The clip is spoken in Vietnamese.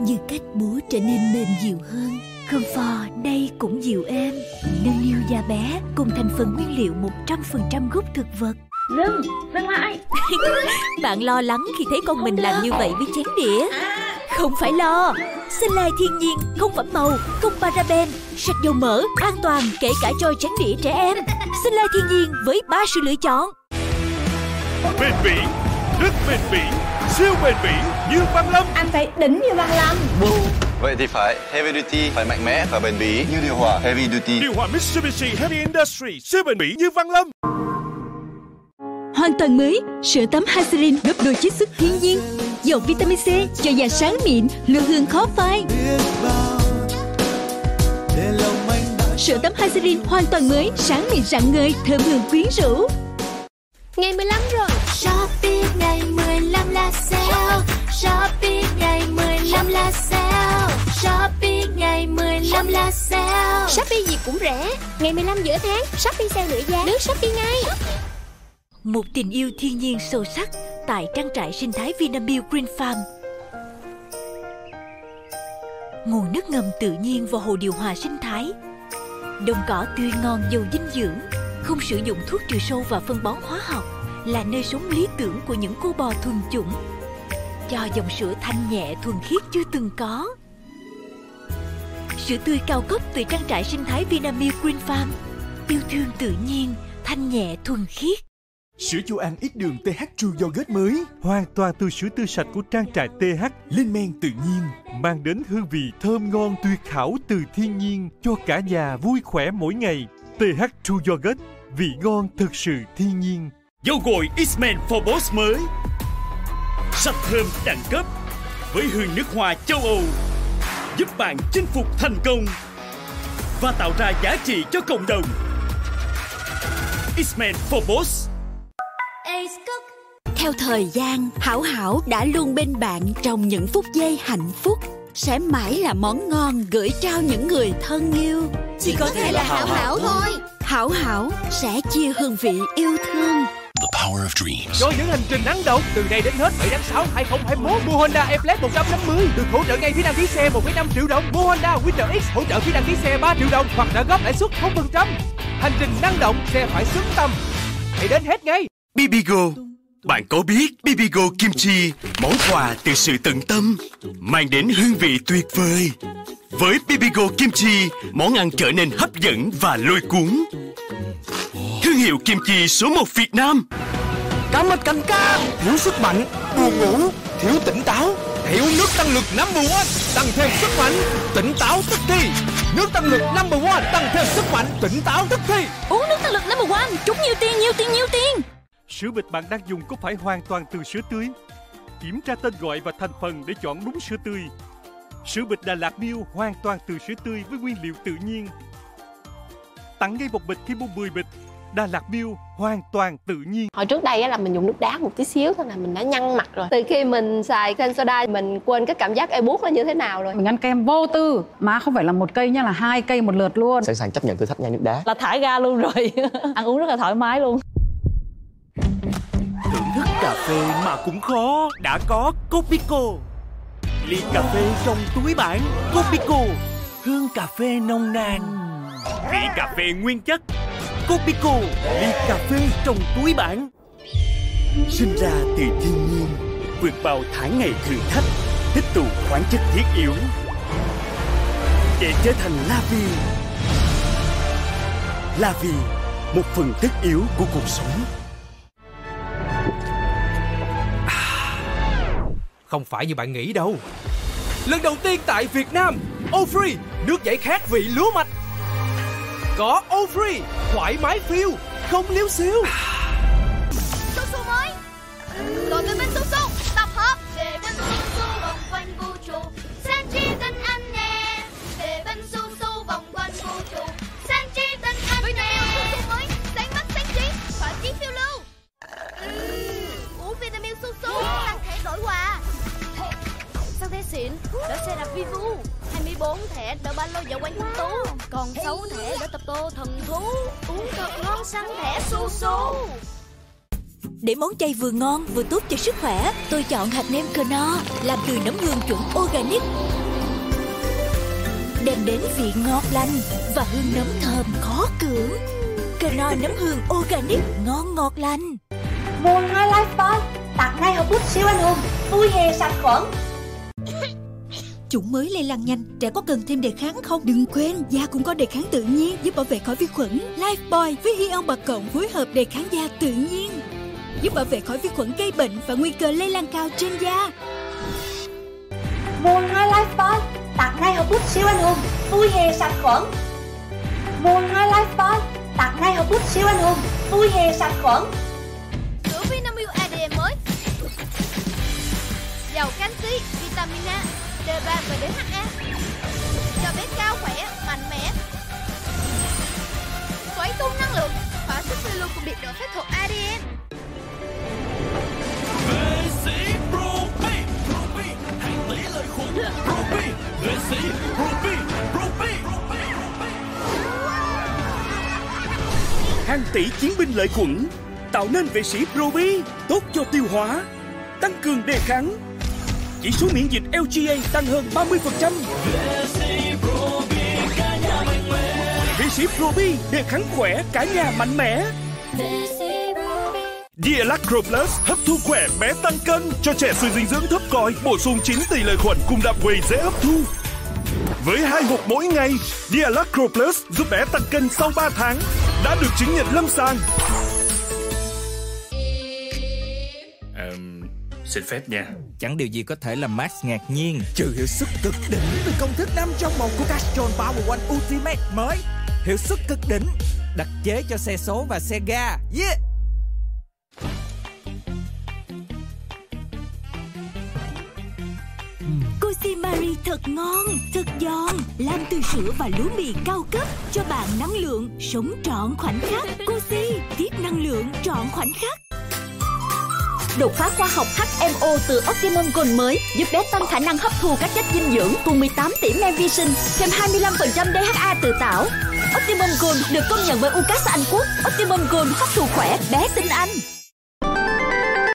Như cách búa trở nên mềm dịu hơn Comfort đây cũng dịu êm. Nâng niu da bé cùng thành phần nguyên liệu 100% gốc thực vật. Dừng, dừng lại. Bạn lo lắng khi thấy con mình làm như vậy với chén đĩa. Không phải lo Sinh lai thiên nhiên, không phẩm màu, không paraben Sạch dầu mỡ, an toàn kể cả cho chén đĩa trẻ em. Sinh lai thiên nhiên với ba sự lựa chọn Bền bỉ, rất bền bỉ, siêu bền bỉ như Văn Lâm. Anh phải đỉnh như Văn Lâm. Vậy thì phải Heavy Duty phải mạnh mẽ và bền bỉ như điều hòa Heavy Duty. Điều hòa Mitsubishi Heavy Industry siêu bền bỉ như Văn Lâm. Hoàn toàn mới, sữa tắm Haselin gấp đôi chiết xuất thiên nhiên Dầu vitamin C cho da sáng mịn, lưu hương khó phai. Sữa tắm Haselin hoàn toàn mới, sáng mịn rạng ngời, thơm hương quyến rũ Ngày 15 rồi. Shopee ngày 15 là sale. Shopee ngày 15 là sale. Shopee ngày 15 là sale. Shopee gì cũng rẻ. Ngày 15 giữa tháng Shopee sale nửa giá. Lướt Shopee ngay. Một tình yêu thiên nhiên sâu sắc tại trang trại sinh thái Vinamilk Green Farm. Nguồn nước ngầm tự nhiên và hồ điều hòa sinh thái. Đồng cỏ tươi ngon giàu dinh dưỡng, không sử dụng thuốc trừ sâu và phân bón hóa học là nơi sống lý tưởng của những cô bò thuần chủng. Cho dòng sữa thanh nhẹ thuần khiết chưa từng có. Sữa tươi cao cấp từ trang trại sinh thái Vinamilk Green Farm. Yêu thương tự nhiên, thanh nhẹ thuần khiết. Sữa chua ăn ít đường TH True Yogurt mới Hoàn toàn từ sữa tươi sạch của trang trại TH Lên men tự nhiên Mang đến hương vị thơm ngon tuyệt hảo từ thiên nhiên Cho cả nhà vui khỏe mỗi ngày TH True Yogurt Vị ngon thực sự thiên nhiên. Dầu gội X-Men for Boss mới. Sạch thơm đẳng cấp Với hương nước hoa châu Âu Giúp bạn chinh phục thành công Và tạo ra giá trị cho cộng đồng. X-Men for Boss. Theo thời gian, Hảo Hảo đã luôn bên bạn trong những phút giây hạnh phúc. Sẽ mãi là món ngon gửi trao những người thân yêu. Chỉ có thể là hảo hảo thôi Hảo Hảo sẽ chia hương vị yêu thương. The power of dreams. Cho những hành trình năng động từ nay đến hết 7 tháng 6 2021 mua Honda Airblade 150 được hỗ trợ ngay phí đăng ký xe 1,5 triệu đồng mua Honda Winter X hỗ trợ phí đăng ký xe 3 triệu đồng hoặc trả góp lãi suất 0% hành trình năng động xe phải xứng tâm hãy đến hết ngay Bibigo Bạn có biết Bibigo Kimchi Món quà từ sự tận tâm Mang đến hương vị tuyệt vời. Với Bibigo Kimchi Món ăn trở nên hấp dẫn và lôi cuốn. Thương hiệu Kimchi số 1 Việt Nam. Cá mạch canh ca thiếu sức mạnh buồn ngủ thiếu tỉnh táo. Thiếu nước tăng lực number one tăng thêm sức mạnh tỉnh táo tức thì nước tăng lực number one tăng thêm sức mạnh tỉnh táo tức thì Uống nước tăng lực number one, trúng nhiều tiền, nhiều tiền, nhiều tiền. Sữa bịch bạn đang dùng có phải hoàn toàn từ sữa tươi? Kiểm tra tên gọi và thành phần để chọn đúng sữa tươi. Sữa bịch Đà Lạt Miêu hoàn toàn từ sữa tươi với nguyên liệu tự nhiên. Tặng ngay một bịch khi mua 10 bịch. Đà Lạt Miêu hoàn toàn tự nhiên. Hồi trước đây á là mình dùng nước đá một tí xíu thôi là mình đã nhăn mặt rồi Từ khi mình xài Sensodyne mình quên cái cảm giác e buốt nó như thế nào rồi Mình ăn kem vô tư mà không phải là một cây nha là hai cây một lượt luôn Sẵn sàng chấp nhận thử thách nhai nước đá. là thải ga luôn rồi ăn uống rất là thoải mái luôn mà cũng khó, Đã có Copico. Ly cà phê trong túi bản Copico. Hương cà phê nồng nàn. Vị cà phê nguyên chất Copico. Ly cà phê trong túi bản. Sinh ra từ thiên nhiên, Vượt bao tháng ngày thử thách, Tích tụ khoáng chất thiết yếu. Để trở thành La Vi La Vi Một phần tất yếu của cuộc sống. Không phải như bạn nghĩ đâu. Lần đầu tiên tại Việt Nam Ofree nước giải khát vị lúa mạch. Có Ofree thoải mái phiêu, không liếu xiêu Còn 6 thẻ đỡ tập tô thần thú Uống thật ngon săn thẻ su su Để món chay vừa ngon vừa tốt cho sức khỏe, tôi chọn hạt nêm Knorr làm từ nấm hương chuẩn organic. Đem đến vị ngọt lành và hương nấm thơm khó cưỡng. Knorr nấm hương organic ngon ngọt lành. Mua hai Lifebuoy, tặng ngay hộp bút siêu anh hùng, vui hề sạch khuẩn. Chủng mới lây lan nhanh, trẻ có cần thêm đề kháng không? Đừng quên, da cũng có đề kháng tự nhiên giúp bảo vệ khỏi vi khuẩn. Lifebuoy với ion bạc cộng phối hợp đề kháng da tự nhiên, giúp bảo vệ khỏi vi khuẩn gây bệnh và nguy cơ lây lan cao trên da. Mua hai Lifebuoy, tặng ngay hộp bút siêu anh hùng, vui hề sạch khuẩn. Mua hai Lifebuoy, tặng ngay hộp bút siêu anh hùng, vui hề sạch khuẩn. Sữa Vinamilk ADM mới Giàu canxi, vitamin A, D3 và DHA Cho bé cao khỏe, mạnh mẽ. Xoáy tung năng lượng Hỏa sức phiêu lưu cùng biệt độ phép thuật ADN Vệ sĩ Probi Probi Hàng tỷ lời khuẩn Probi Vệ sĩ Probi Probi Hàng tỷ chiến binh lợi khuẩn tạo nên vệ sĩ Probi tốt cho tiêu hóa, tăng cường đề kháng. Chỉ số miễn dịch LGA tăng hơn 30%. Vệ sĩ Probi cả nhà mạnh mẽ Vệ sĩ Probi đề kháng khỏe cả nhà mạnh mẽ. Dialacro Plus hấp thu khỏe bé tăng cân cho trẻ suy dinh dưỡng thấp còi bổ sung 9 tỷ lợi khuẩn cùng đạm quầy dễ hấp thu. Với hai hộp mỗi ngày, Dialacro Plus giúp bé tăng cân sau 3 tháng đã được chứng nhận lâm sàng. Xin phép nha. Chẳng điều gì có thể làm Max ngạc nhiên. Trừ hiệu suất cực đỉnh từ công thức 5 trong một của Castrol Power One Ultimate mới. Hiệu suất cực đỉnh Đặc chế cho xe số và xe ga. Yeah! Marie thật ngon, thật giòn, làm từ sữa và lúa mì cao cấp cho bạn năng lượng, sống trọn khoảnh khắc. Cozy tiếp năng lượng trọn khoảnh khắc. Đột phá khoa học HMO từ Optimum Gold mới giúp bé tăng khả năng hấp thu các chất dinh dưỡng cùng 18 tỷ men vi sinh, thêm 25% DHA tự tạo. Optimum Gold được công nhận bởi UCAS Anh Quốc. Optimum Gold hấp thu khỏe, bé tinh Anh.